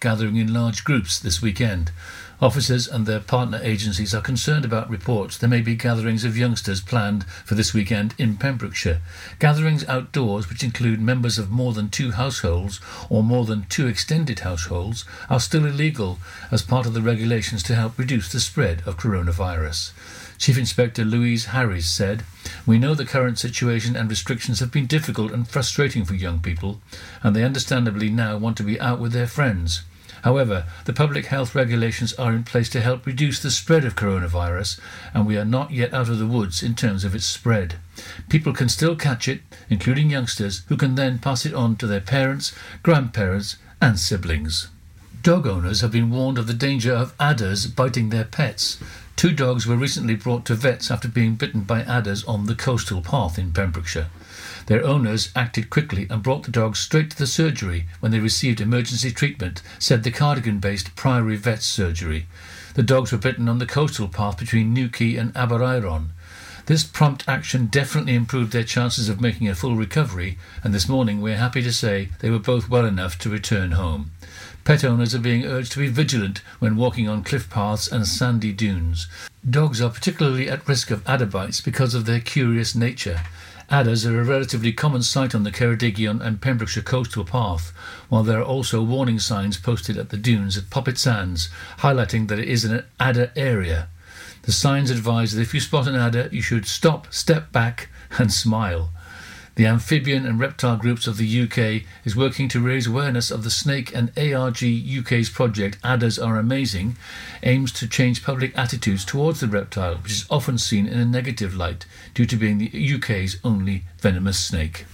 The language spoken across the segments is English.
gathering in large groups this weekend. Officers and their partner agencies are concerned about reports there may be gatherings of youngsters planned for this weekend in Pembrokeshire. Gatherings outdoors, which include members of more than two households or more than two extended households, are still illegal as part of the regulations to help reduce the spread of coronavirus. Chief Inspector Louise Harris said, We know the current situation and restrictions have been difficult and frustrating for young people, and they understandably now want to be out with their friends. However, the public health regulations are in place to help reduce the spread of coronavirus, and we are not yet out of the woods in terms of its spread. People can still catch it, including youngsters, who can then pass it on to their parents, grandparents, and siblings. Dog owners have been warned of the danger of adders biting their pets. Two dogs were recently brought to vets after being bitten by adders on the coastal path in Pembrokeshire. Their owners acted quickly and brought the dogs straight to the surgery when they received emergency treatment, said the Cardigan based Priory Vets Surgery. The dogs were bitten on the coastal path between New Quay and Aberaeron. This prompt action definitely improved their chances of making a full recovery, and this morning we're happy to say they were both well enough to return home. Pet owners are being urged to be vigilant when walking on cliff paths and sandy dunes. Dogs are particularly at risk of adder bites because of their curious nature. Adders are a relatively common sight on the Ceredigion and Pembrokeshire coastal path, while there are also warning signs posted at the dunes at Poppit Sands, highlighting that it is an adder area. The signs advise that if you spot an adder, you should stop, step back, and smile. The amphibian and reptile groups of the UK is working to raise awareness of the snake and ARG UK's project Adders Are Amazing aims to change public attitudes towards the reptile, which is often seen in a negative light due to being the UK's only venomous snake.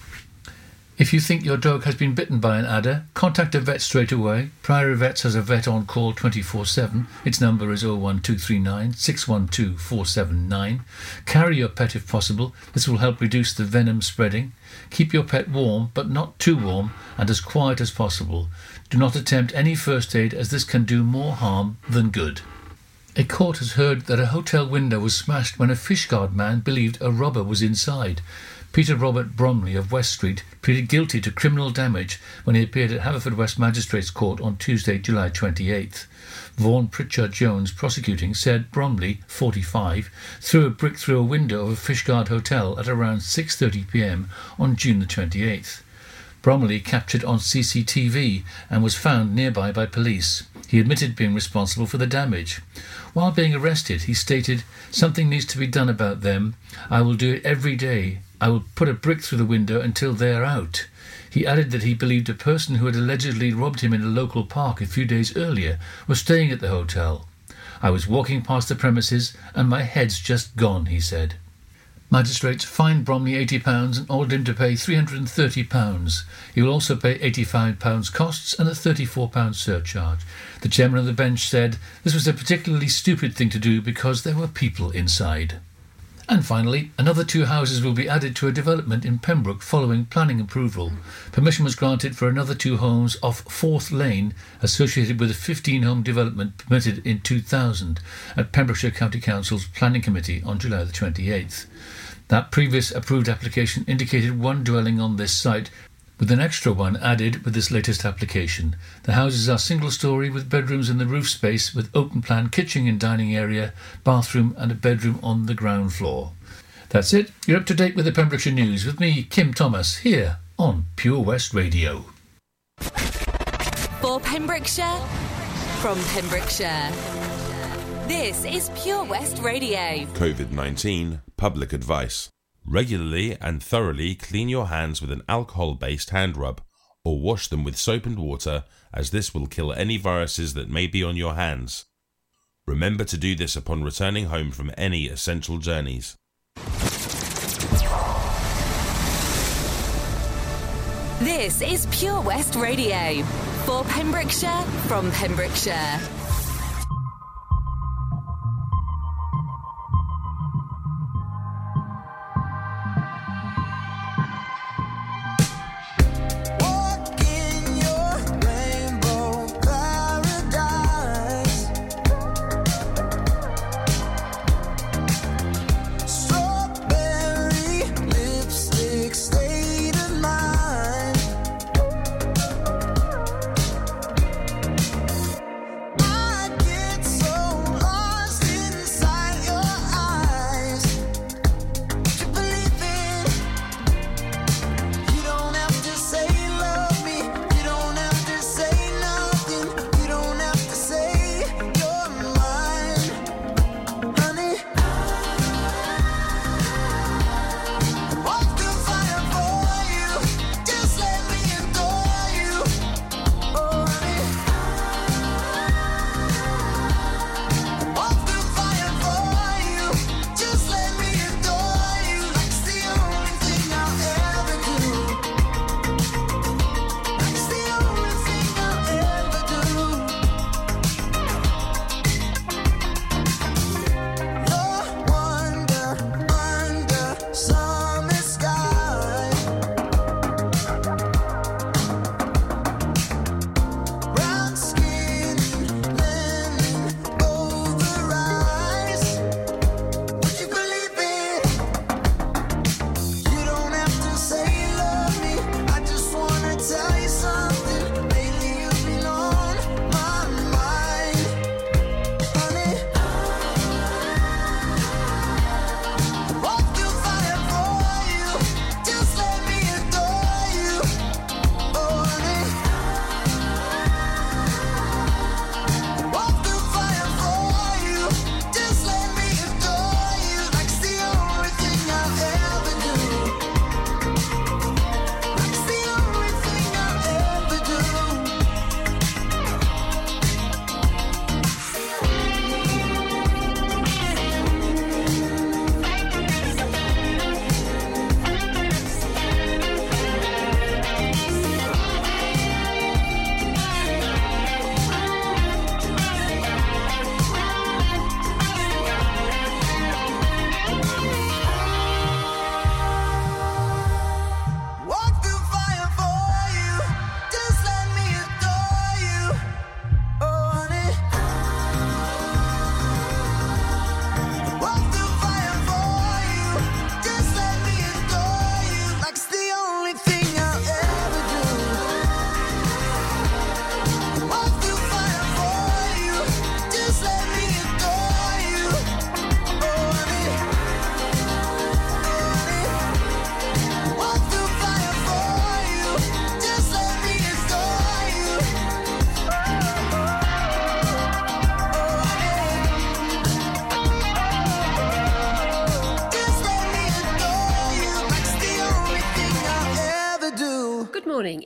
If you think your dog has been bitten by an adder, contact a vet straight away. Priory Vets has a vet on call 24 7. Its number is 01239 612 479. Carry your pet if possible. This will help reduce the venom spreading. Keep your pet warm, but not too warm, and as quiet as possible. Do not attempt any first aid, as this can do more harm than good. A court has heard that a hotel window was smashed when a fishguard man believed a robber was inside. Peter Robert Bromley of West Street pleaded guilty to criminal damage when he appeared at Haverfordwest Magistrates Court on Tuesday, July 28th. Vaughan Pritchard Jones, prosecuting, said Bromley, 45, threw a brick through a window of a Fishguard hotel at around 6:30 p.m. on June the 28th. Bromley captured on CCTV and was found nearby by police. He admitted being responsible for the damage. While being arrested, he stated, Something needs to be done about them. I will do it every day. I will put a brick through the window until they are out. He added that he believed a person who had allegedly robbed him in a local park a few days earlier was staying at the hotel. I was walking past the premises and my head's just gone, he said. Magistrates fined Bromley £80 and ordered him to pay £330. He will also pay £85 costs and a £34 surcharge. The chairman of the bench said this was a particularly stupid thing to do because there were people inside. And finally, another two houses will be added to a development in Pembroke following planning approval. Permission was granted for another two homes off Fourth Lane, associated with a 15 home development permitted in 2000 at Pembrokeshire County Council's Planning Committee on July the 28th. That previous approved application indicated one dwelling on this site with an extra one added with this latest application. The houses are single story with bedrooms in the roof space with open plan kitchen and dining area, bathroom, and a bedroom on the ground floor. That's it. You're up to date with the Pembrokeshire News with me, Kim Thomas, here on Pure West Radio. For Pembrokeshire, from Pembrokeshire. This is Pure West Radio. COVID 19 Public Advice. Regularly and thoroughly clean your hands with an alcohol based hand rub or wash them with soap and water, as this will kill any viruses that may be on your hands. Remember to do this upon returning home from any essential journeys. This is Pure West Radio. For Pembrokeshire, from Pembrokeshire.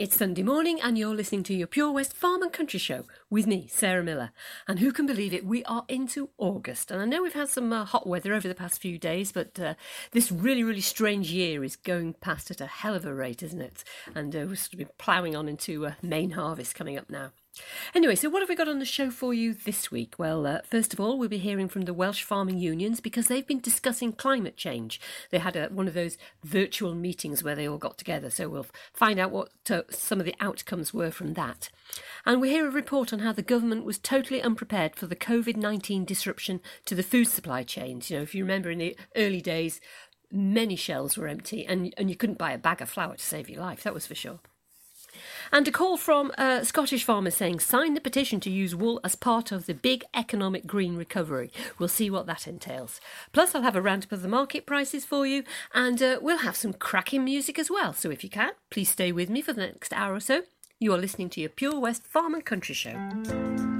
It's Sunday morning, and you're listening to your Pure West Farm and Country Show with me, Sarah Miller. And who can believe it? We are into August. And I know we've had some uh, hot weather over the past few days, but uh, this really, really strange year is going past at a hell of a rate, isn't it? And uh, we're sort of ploughing on into uh, main harvest coming up now. Anyway, so what have we got on the show for you this week? Well, uh, first of all, we'll be hearing from the Welsh farming unions because they've been discussing climate change. They had a, one of those virtual meetings where they all got together, so we'll find out what uh, some of the outcomes were from that. And we hear a report on how the government was totally unprepared for the COVID 19 disruption to the food supply chains. You know, if you remember in the early days, many shelves were empty and, and you couldn't buy a bag of flour to save your life, that was for sure. And a call from uh, Scottish farmers saying sign the petition to use wool as part of the big economic green recovery. We'll see what that entails. Plus, I'll have a roundup of the market prices for you, and uh, we'll have some cracking music as well. So if you can, please stay with me for the next hour or so. You are listening to your Pure West Farm and Country Show.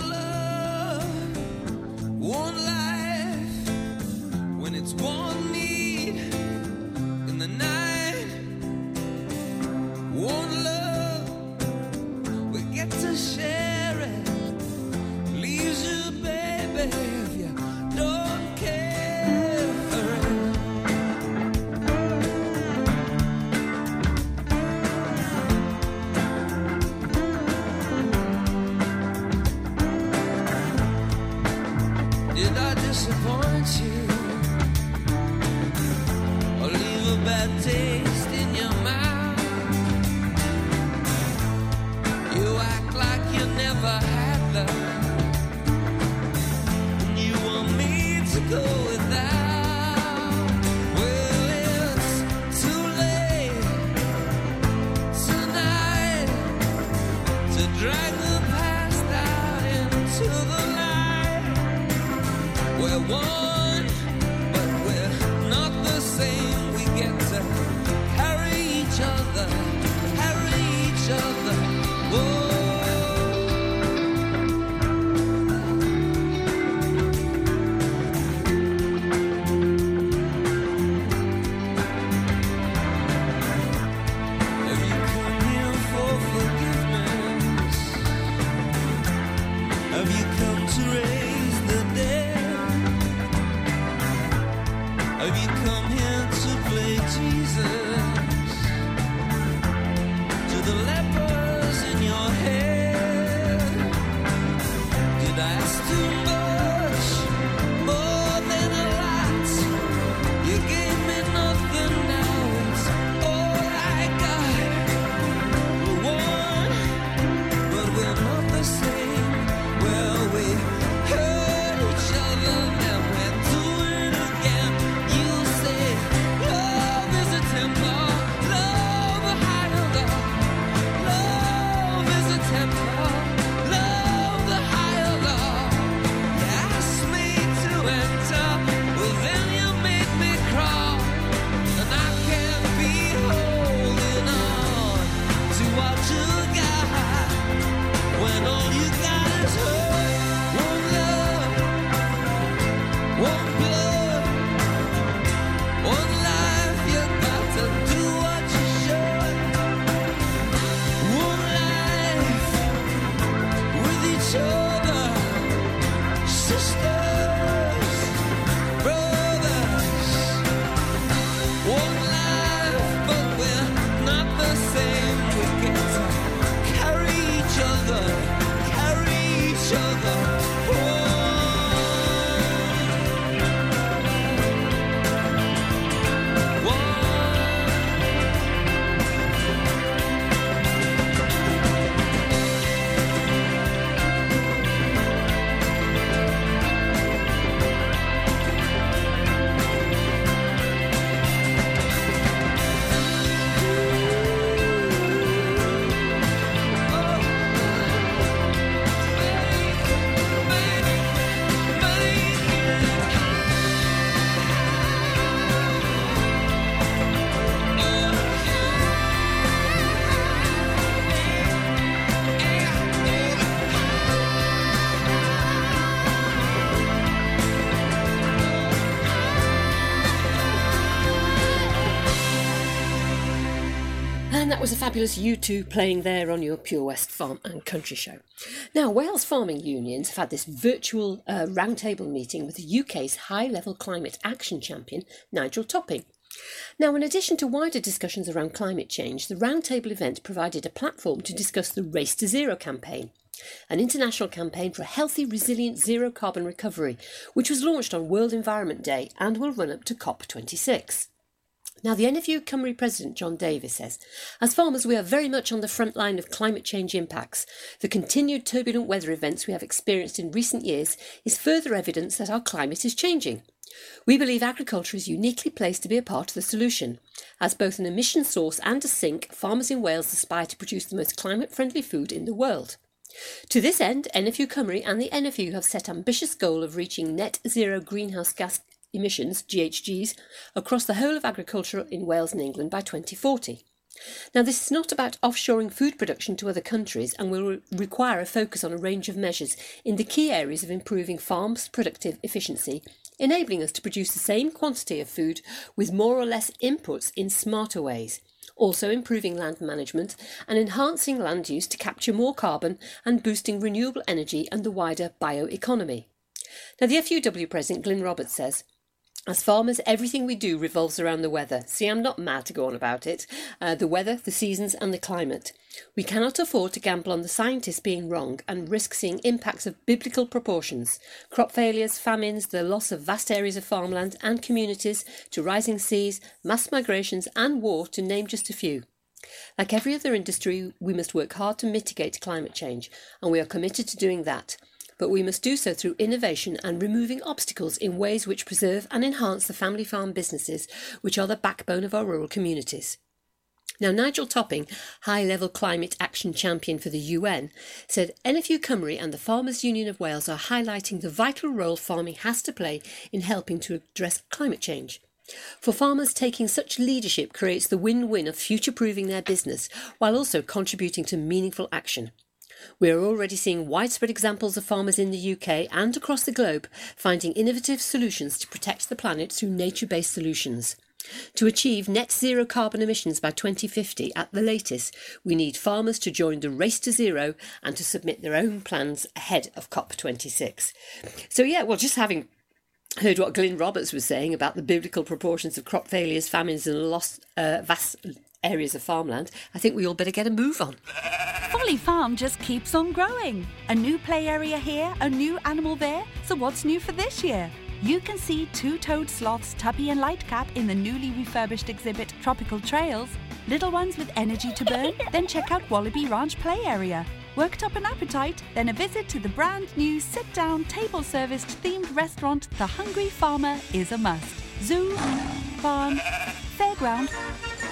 was a fabulous U2 playing there on your Pure West Farm and Country Show. Now, Wales farming unions have had this virtual uh, roundtable meeting with the UK's high level climate action champion, Nigel Topping. Now, in addition to wider discussions around climate change, the roundtable event provided a platform to discuss the Race to Zero campaign, an international campaign for a healthy, resilient, zero carbon recovery, which was launched on World Environment Day and will run up to COP26. Now, the NFU Cymru President John Davies says, as farmers, we are very much on the front line of climate change impacts. The continued turbulent weather events we have experienced in recent years is further evidence that our climate is changing. We believe agriculture is uniquely placed to be a part of the solution. As both an emission source and a sink, farmers in Wales aspire to produce the most climate friendly food in the world. To this end, NFU Cymru and the NFU have set ambitious goal of reaching net zero greenhouse gas emissions, GHGs, across the whole of agriculture in Wales and England by 2040. Now, this is not about offshoring food production to other countries and will re- require a focus on a range of measures in the key areas of improving farms' productive efficiency, enabling us to produce the same quantity of food with more or less inputs in smarter ways. Also, improving land management and enhancing land use to capture more carbon and boosting renewable energy and the wider bioeconomy. Now, the FUW President Glyn Roberts says, as farmers, everything we do revolves around the weather. See, I'm not mad to go on about it. Uh, the weather, the seasons, and the climate. We cannot afford to gamble on the scientists being wrong and risk seeing impacts of biblical proportions crop failures, famines, the loss of vast areas of farmland and communities to rising seas, mass migrations, and war, to name just a few. Like every other industry, we must work hard to mitigate climate change, and we are committed to doing that but we must do so through innovation and removing obstacles in ways which preserve and enhance the family farm businesses, which are the backbone of our rural communities. Now, Nigel Topping, high level climate action champion for the UN, said NFU Cymru and the Farmers Union of Wales are highlighting the vital role farming has to play in helping to address climate change. For farmers, taking such leadership creates the win win of future proofing their business while also contributing to meaningful action. We are already seeing widespread examples of farmers in the UK and across the globe finding innovative solutions to protect the planet through nature based solutions. To achieve net zero carbon emissions by 2050 at the latest, we need farmers to join the race to zero and to submit their own plans ahead of COP26. So, yeah, well, just having heard what Glyn Roberts was saying about the biblical proportions of crop failures, famines, and lost uh, vast areas of farmland, I think we all better get a move on. Folly Farm just keeps on growing. A new play area here, a new animal there. So, what's new for this year? You can see two toed sloths, Tubby and Lightcap, in the newly refurbished exhibit Tropical Trails. Little ones with energy to burn, then check out Wallaby Ranch Play Area. Worked up an appetite, then a visit to the brand new sit down, table serviced themed restaurant The Hungry Farmer is a must. Zoo, farm, fairground,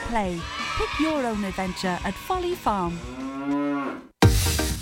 play. Pick your own adventure at Folly Farm.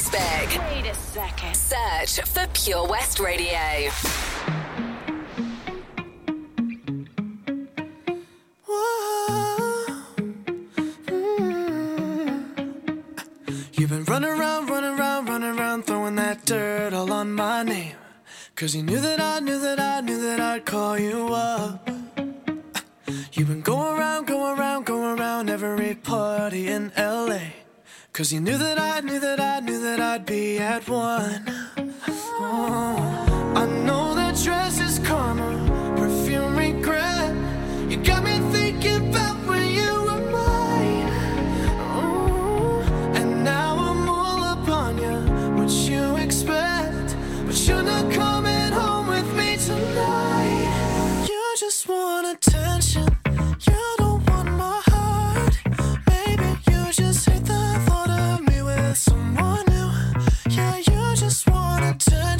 Facebook. Wait a second. Search for Pure West Radio. You've been running around, running around, running around, throwing that dirt all on my name. Cause you knew that I knew that I knew that I'd call you up. You've been going around, going around, going around every party in LA. Cause you knew that I knew that I knew that I'd be at one. Oh, I know that dress is karma, perfume regret. You got me thinking about when you were mine. Oh, and now I'm all up on you. What you expect? But you're not coming home with me tonight. You just want attention. Yeah,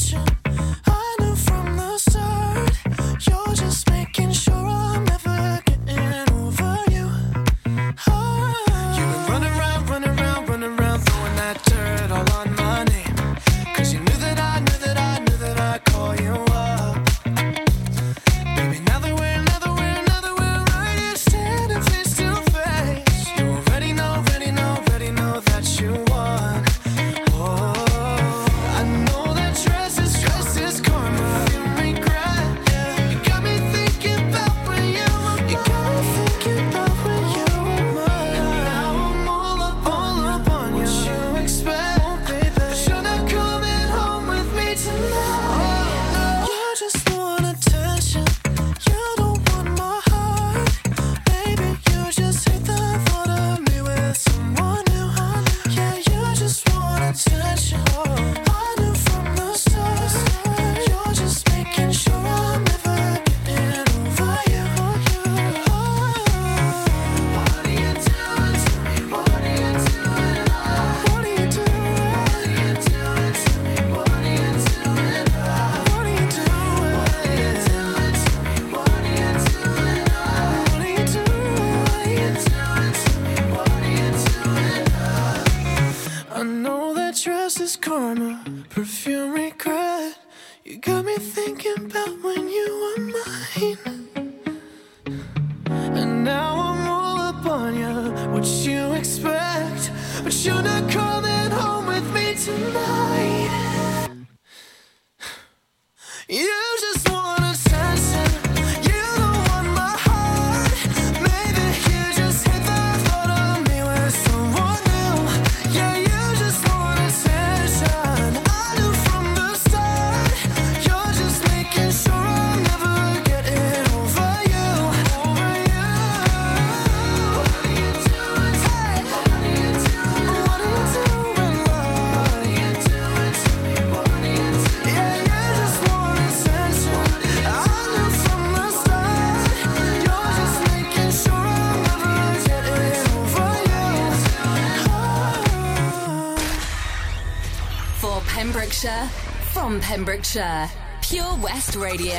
Pembrokeshire, from Pembrokeshire, Pure West Radio.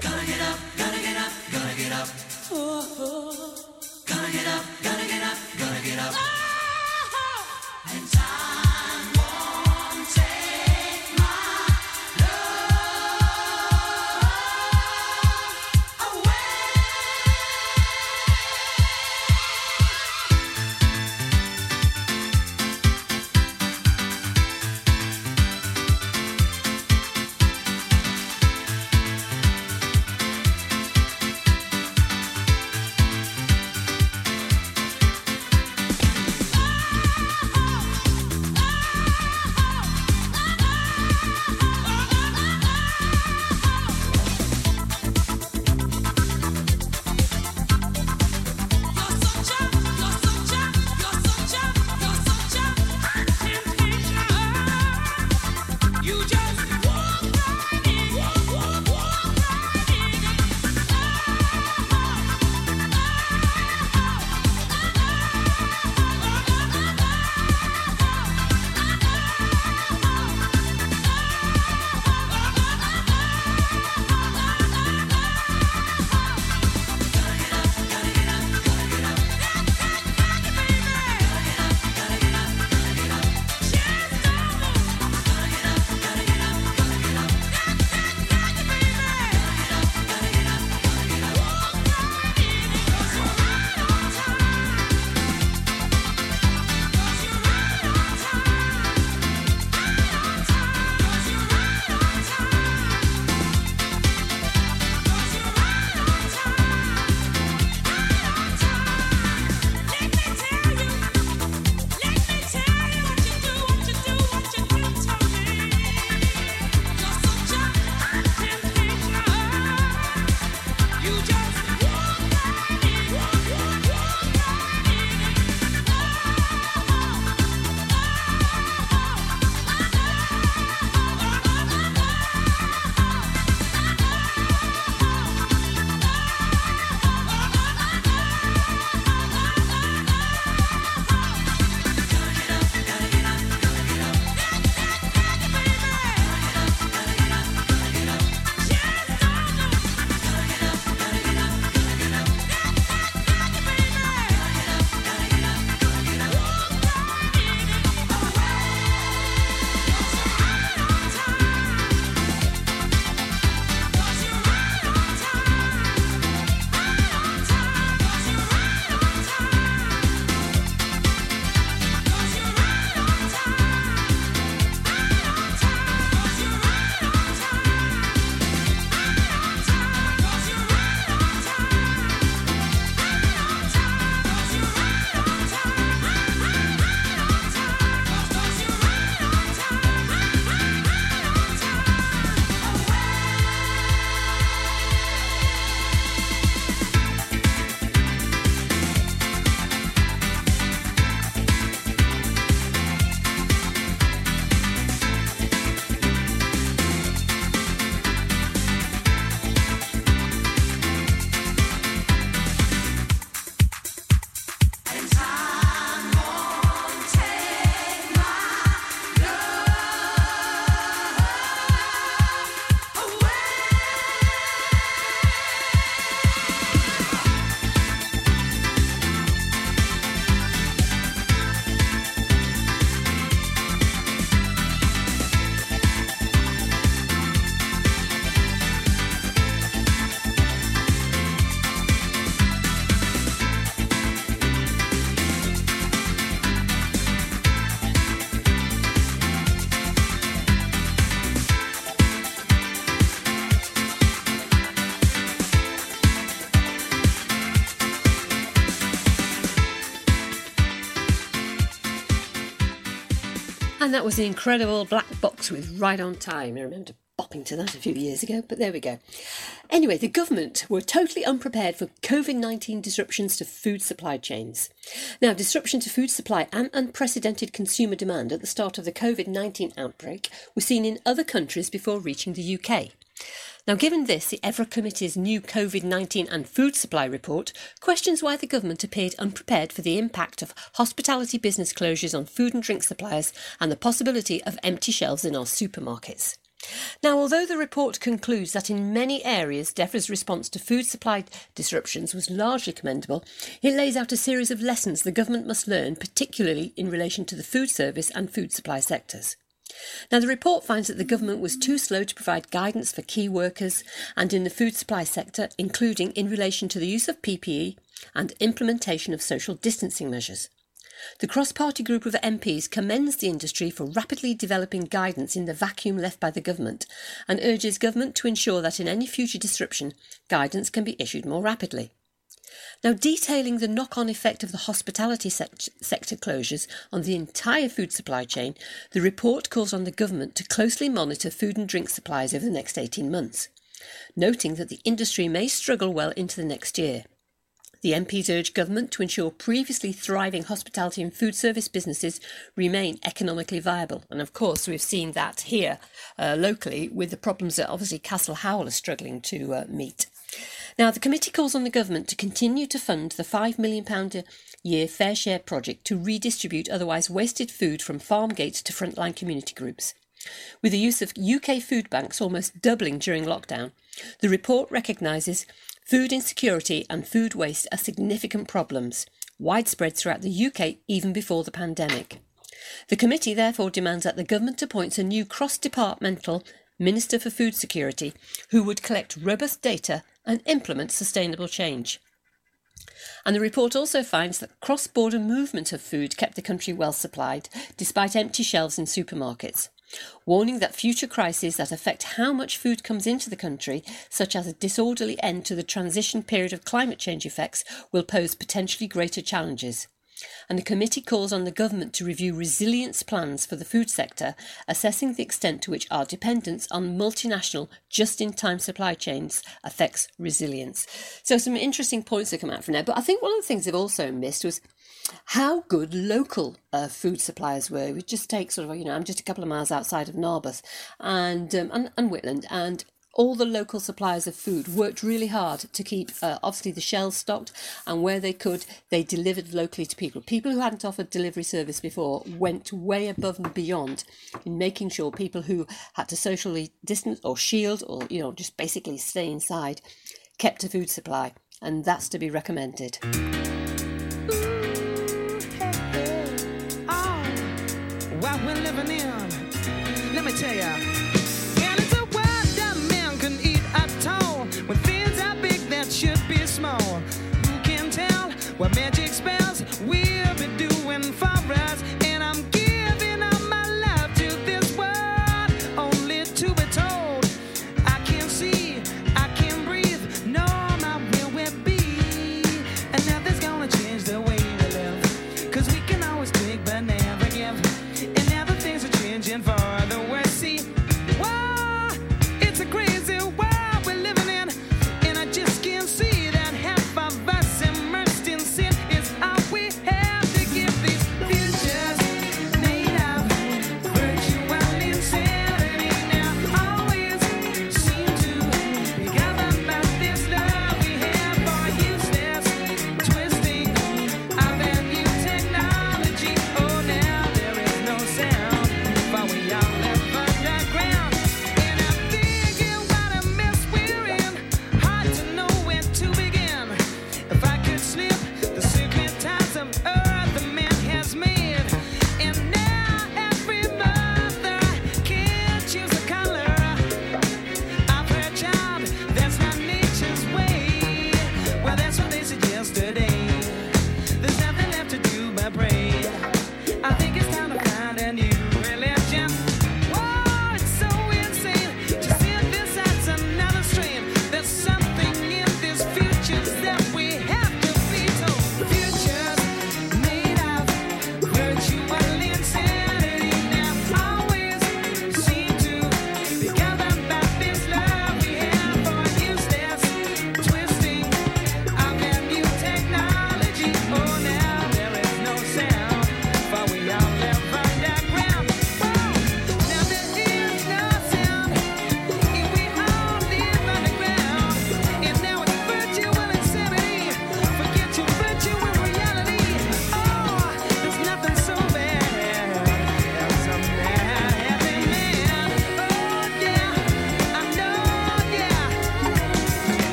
Gotta get up, gotta get up, gotta get up. Oh, oh. And that was the incredible Black Box with Ride on Time. I remember bopping to that a few years ago, but there we go. Anyway, the government were totally unprepared for COVID 19 disruptions to food supply chains. Now, disruption to food supply and unprecedented consumer demand at the start of the COVID 19 outbreak were seen in other countries before reaching the UK. Now, given this, the EFRA Committee's new COVID 19 and food supply report questions why the government appeared unprepared for the impact of hospitality business closures on food and drink suppliers and the possibility of empty shelves in our supermarkets. Now, although the report concludes that in many areas DEFRA's response to food supply disruptions was largely commendable, it lays out a series of lessons the government must learn, particularly in relation to the food service and food supply sectors. Now, the report finds that the government was too slow to provide guidance for key workers and in the food supply sector, including in relation to the use of PPE and implementation of social distancing measures. The cross party group of MPs commends the industry for rapidly developing guidance in the vacuum left by the government and urges government to ensure that in any future disruption, guidance can be issued more rapidly. Now, detailing the knock on effect of the hospitality sec- sector closures on the entire food supply chain, the report calls on the government to closely monitor food and drink supplies over the next 18 months, noting that the industry may struggle well into the next year. The MPs urge government to ensure previously thriving hospitality and food service businesses remain economically viable. And of course, we've seen that here uh, locally with the problems that obviously Castell Howell is struggling to uh, meet. Now, the committee calls on the government to continue to fund the £5 million a year FareShare project to redistribute otherwise wasted food from farm gates to frontline community groups. With the use of UK food banks almost doubling during lockdown, the report recognises Food insecurity and food waste are significant problems, widespread throughout the UK even before the pandemic. The committee therefore demands that the government appoints a new cross departmental Minister for Food Security who would collect robust data and implement sustainable change. And the report also finds that cross border movement of food kept the country well supplied, despite empty shelves in supermarkets warning that future crises that affect how much food comes into the country, such as a disorderly end to the transition period of climate change effects, will pose potentially greater challenges. And the committee calls on the government to review resilience plans for the food sector, assessing the extent to which our dependence on multinational just in time supply chains affects resilience. So, some interesting points that come out from there. But I think one of the things they've also missed was how good local uh, food suppliers were. We just take sort of, you know, I'm just a couple of miles outside of Narberth and, um, and, and Whitland, and all the local suppliers of food worked really hard to keep uh, obviously the shelves stocked and where they could they delivered locally to people people who hadn't offered delivery service before went way above and beyond in making sure people who had to socially distance or shield or you know just basically stay inside kept a food supply and that's to be recommended what we're living in. Let me tell ya.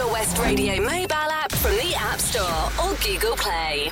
Pure West Radio mobile app from the App Store or Google Play.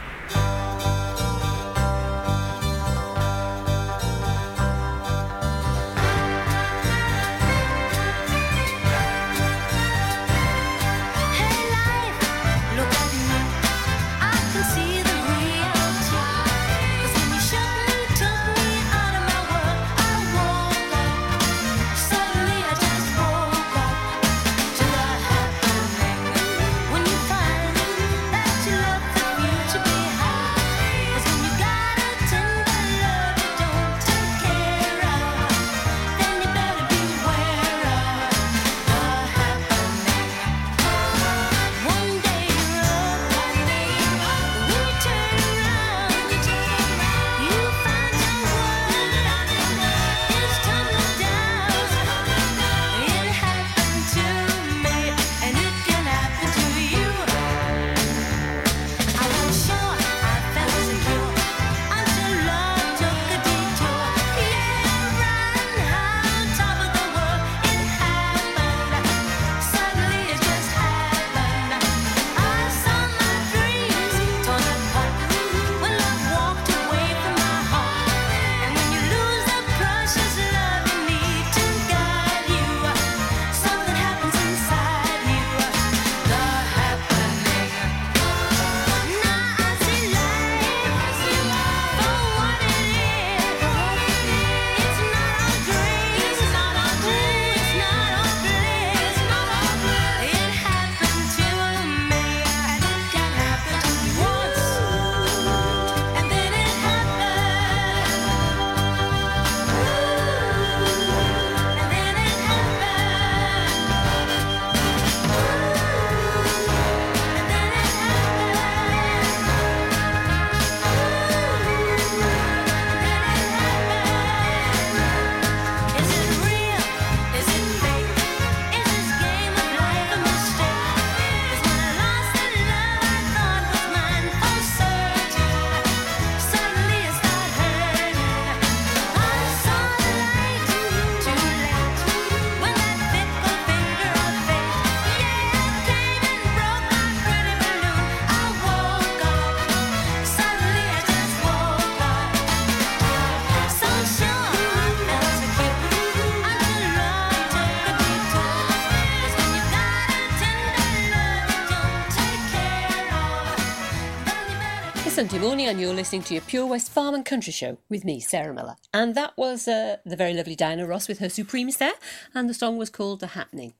And you're listening to your Pure West Farm and Country Show with me, Sarah Miller. And that was uh, the very lovely Diana Ross with her Supremes there, and the song was called The Happening.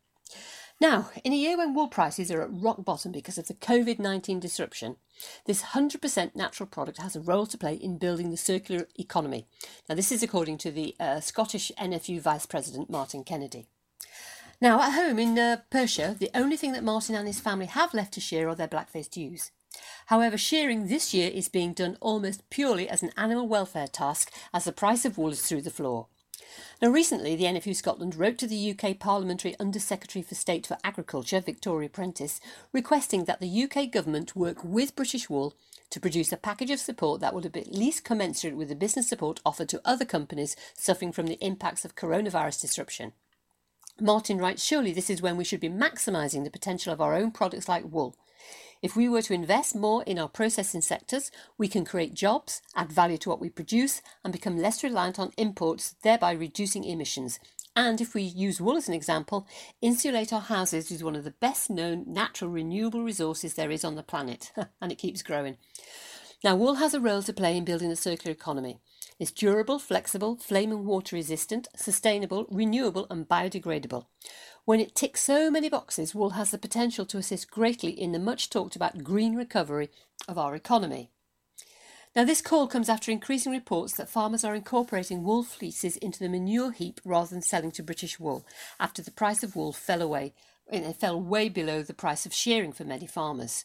Now, in a year when wool prices are at rock bottom because of the COVID 19 disruption, this 100% natural product has a role to play in building the circular economy. Now, this is according to the uh, Scottish NFU Vice President Martin Kennedy. Now, at home in uh, Perthshire, the only thing that Martin and his family have left to shear are their black-faced ewes. However, shearing this year is being done almost purely as an animal welfare task as the price of wool is through the floor. Now, recently, the NFU Scotland wrote to the UK Parliamentary Under Secretary for State for Agriculture, Victoria Prentis, requesting that the UK Government work with British Wool to produce a package of support that would be at least commensurate with the business support offered to other companies suffering from the impacts of coronavirus disruption. Martin writes, surely this is when we should be maximising the potential of our own products like wool. If we were to invest more in our processing sectors, we can create jobs, add value to what we produce, and become less reliant on imports, thereby reducing emissions. And if we use wool as an example, insulate our houses with one of the best known natural renewable resources there is on the planet. and it keeps growing. Now, wool has a role to play in building a circular economy. It's durable, flexible, flame and water resistant, sustainable, renewable, and biodegradable. When it ticks so many boxes, wool has the potential to assist greatly in the much talked about green recovery of our economy. Now, this call comes after increasing reports that farmers are incorporating wool fleeces into the manure heap rather than selling to British wool, after the price of wool fell away, it fell way below the price of shearing for many farmers.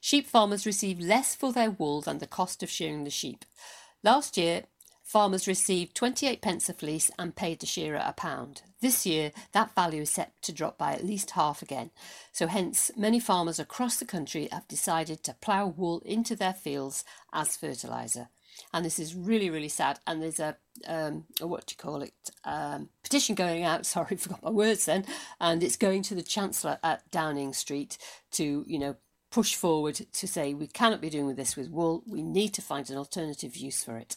Sheep farmers receive less for their wool than the cost of shearing the sheep. Last year, farmers received 28 pence a fleece and paid the shearer a pound. This year, that value is set to drop by at least half again. So, hence, many farmers across the country have decided to plough wool into their fields as fertiliser. And this is really, really sad. And there's a, um, a what do you call it, um, petition going out. Sorry, forgot my words then. And it's going to the Chancellor at Downing Street to, you know, push forward to say we cannot be doing this with wool. We need to find an alternative use for it.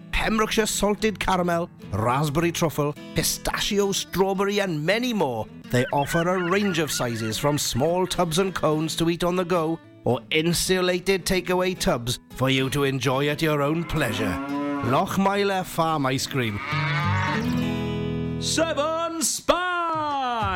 Pembrokeshire salted caramel, raspberry truffle, pistachio, strawberry, and many more. They offer a range of sizes from small tubs and cones to eat on the go or insulated takeaway tubs for you to enjoy at your own pleasure. Lochmeyler Farm Ice Cream. Seven Spice,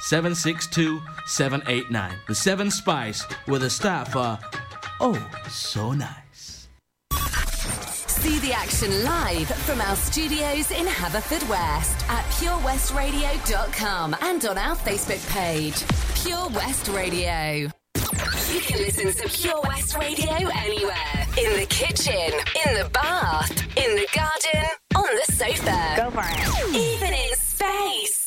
762 789. The Seven Spice, with a staff are oh so nice. See the action live from our studios in Haverfordwest at purewestradio.com and on our Facebook page, Pure West Radio. You can listen to Pure West Radio anywhere. In the kitchen, in the bath, in the garden, on the sofa. Go for it. Even in space.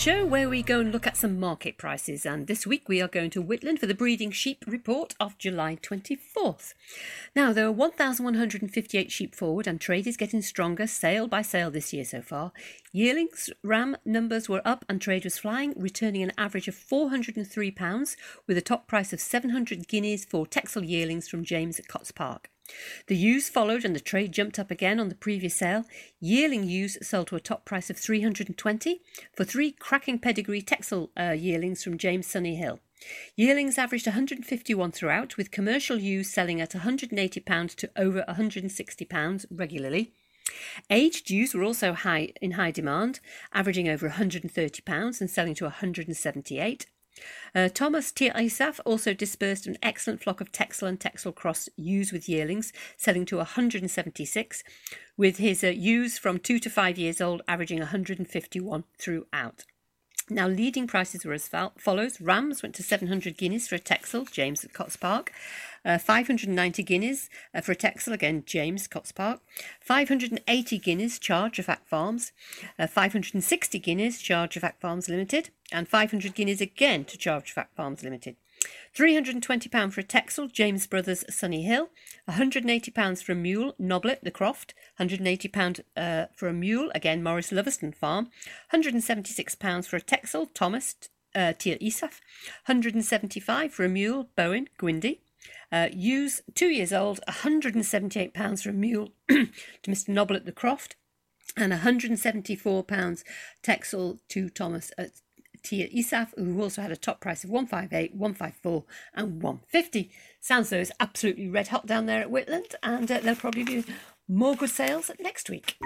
Show where we go and look at some market prices. And this week we are going to Whitland for the breeding sheep report of July 24th. Now, there are 1,158 sheep forward, and trade is getting stronger sale by sale this year so far. Yearlings ram numbers were up and trade was flying, returning an average of £403, with a top price of 700 guineas for Texel yearlings from James at Cots Park. The ewes followed and the trade jumped up again on the previous sale. Yearling ewes sold to a top price of 320 for three cracking pedigree Texel uh, yearlings from James Sunny Hill. Yearlings averaged 151 throughout, with commercial ewes selling at £180 to over £160 regularly. Aged ewes were also high in high demand, averaging over £130 and selling to 178 uh, Thomas Isaf also dispersed an excellent flock of Texel and Texel Cross ewes with yearlings, selling to 176, with his uh, ewes from 2 to 5 years old averaging 151 throughout. Now, leading prices were as fol- follows. Rams went to 700 guineas for a Texel, James at Cots Park. Uh, 590 guineas uh, for a Texel, again, James, Cots Park. 580 guineas, charge of Act Farms. Uh, 560 guineas, charge of Act Farms Limited. And 500 guineas again to charge Farms Limited. £320 for a Texel, James Brothers, Sunny Hill. £180 for a mule, Noblet, The Croft. £180 uh, for a mule, again, Morris Loverston Farm. £176 for a Texel, Thomas, uh, Tir Isaf. £175 for a mule, Bowen, Gwindy. Uh, ewes, two years old, £178 for a mule to Mr. Noblet, The Croft. And £174 Texel to Thomas at Tir Isaf, who also had a top price of 158, 154, and 150. Sounds though absolutely red hot down there at Whitland, and uh, there'll probably be more good sales next week.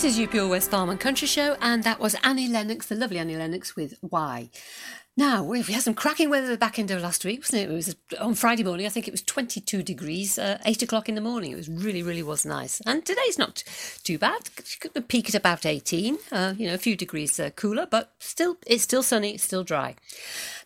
This is Pure West Farm and Country Show, and that was Annie Lennox, the lovely Annie Lennox, with Why. Now, we had some cracking weather at the back end of last week, wasn't it? It was on Friday morning, I think it was 22 degrees, uh, 8 o'clock in the morning. It was really, really was nice. And today's not too bad. The peak at about 18, uh, you know, a few degrees uh, cooler, but still, it's still sunny, it's still dry.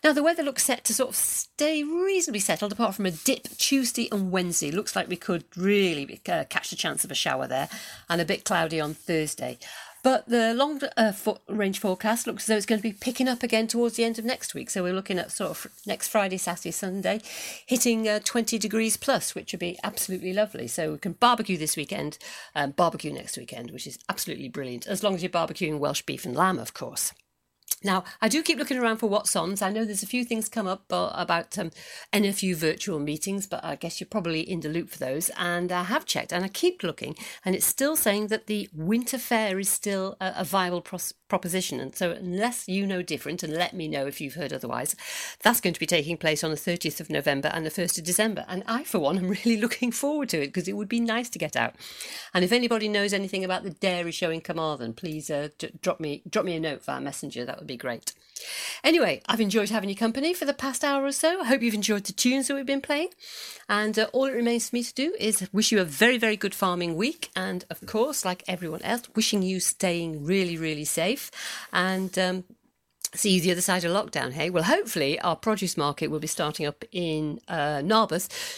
Now, the weather looks set to sort of stay reasonably settled, apart from a dip Tuesday and Wednesday. Looks like we could really uh, catch the chance of a shower there, and a bit cloudy on Thursday. But the long uh, fo- range forecast looks as though it's going to be picking up again towards the end of next week. So we're looking at sort of next Friday, Saturday, Sunday, hitting uh, 20 degrees plus, which would be absolutely lovely. So we can barbecue this weekend, um, barbecue next weekend, which is absolutely brilliant, as long as you're barbecuing Welsh beef and lamb, of course. Now, I do keep looking around for what's on. I know there's a few things come up about um, NFU virtual meetings, but I guess you're probably in the loop for those. And I have checked and I keep looking, and it's still saying that the winter fair is still a, a viable pros- proposition. And so, unless you know different, and let me know if you've heard otherwise, that's going to be taking place on the 30th of November and the 1st of December. And I, for one, am really looking forward to it because it would be nice to get out. And if anybody knows anything about the dairy show in Carmarthen, please uh, d- drop me drop me a note via messenger. That would be great. Anyway, I've enjoyed having your company for the past hour or so. I hope you've enjoyed the tunes that we've been playing. And uh, all it remains for me to do is wish you a very, very good farming week. And of course, like everyone else, wishing you staying really, really safe. And um, see you the other side of lockdown, hey? Well, hopefully, our produce market will be starting up in uh,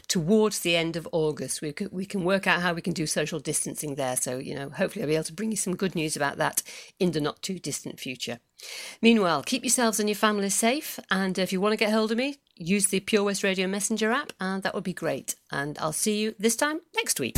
towards the end of August. We we can work out how we can do social distancing there. So, you know, hopefully, I'll be able to bring you some good news about that in the not too distant future. Meanwhile, keep yourselves and your families safe. And if you want to get hold of me, use the Pure West Radio Messenger app, and that would be great. And I'll see you this time next week.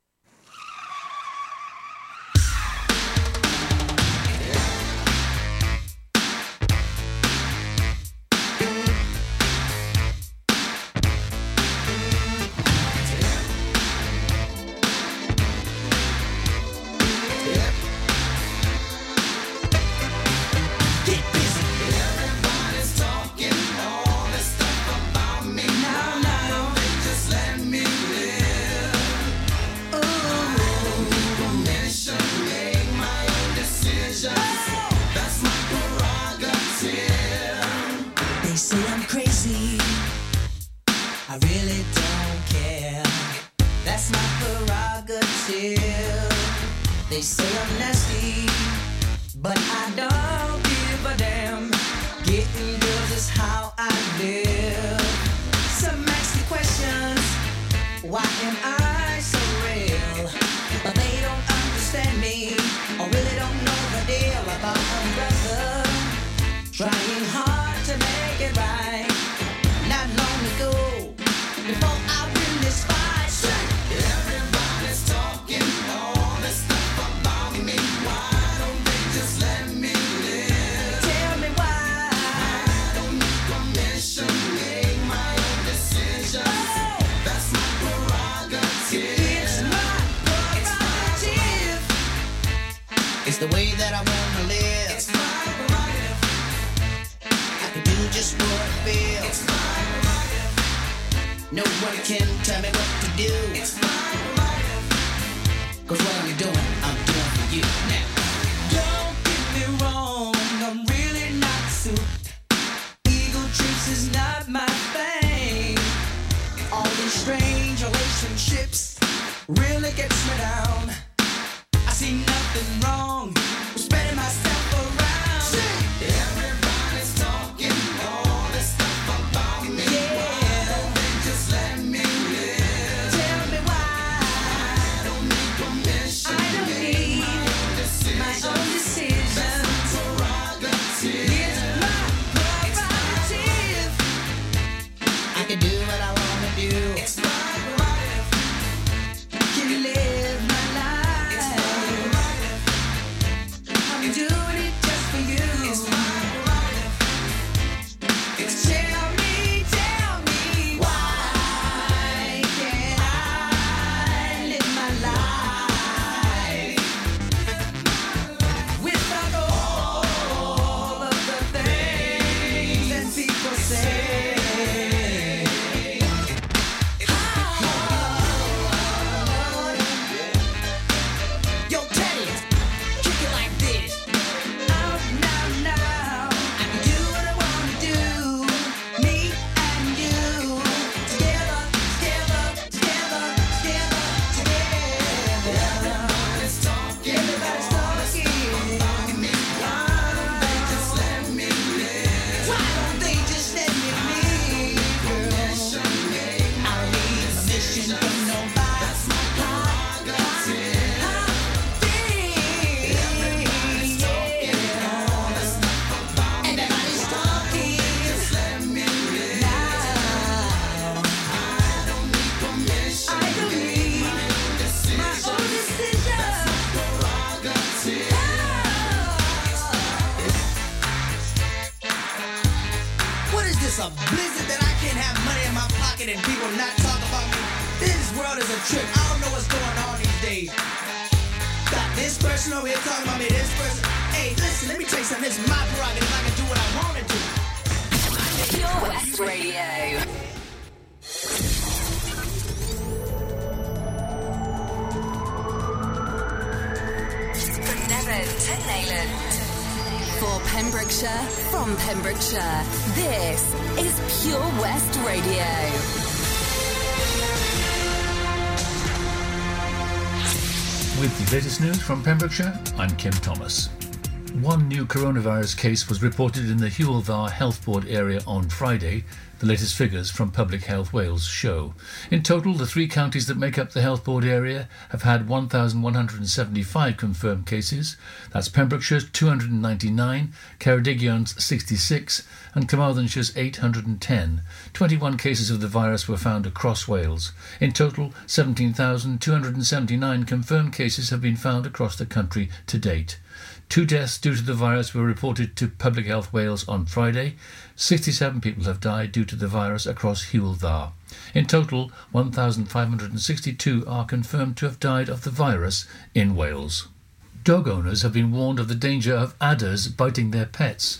No one can tell me what to do. It's my prerogative. Cause what I'm doing, I'm doing for you from Pembrokeshire, I'm Kim Thomas. One new coronavirus case was reported in the Dda Health Board area on Friday, the latest figures from Public Health Wales show. In total, the three counties that make up the Health Board area have had 1,175 confirmed cases. That's Pembrokeshire's 299, Ceredigion 66, and Carmarthenshire's 810. 21 cases of the virus were found across Wales. In total, 17,279 confirmed cases have been found across the country to date. Two deaths due to the virus were reported to Public Health Wales on Friday. 67 people have died due to the virus across Dda. In total, 1,562 are confirmed to have died of the virus in Wales. Dog owners have been warned of the danger of adders biting their pets.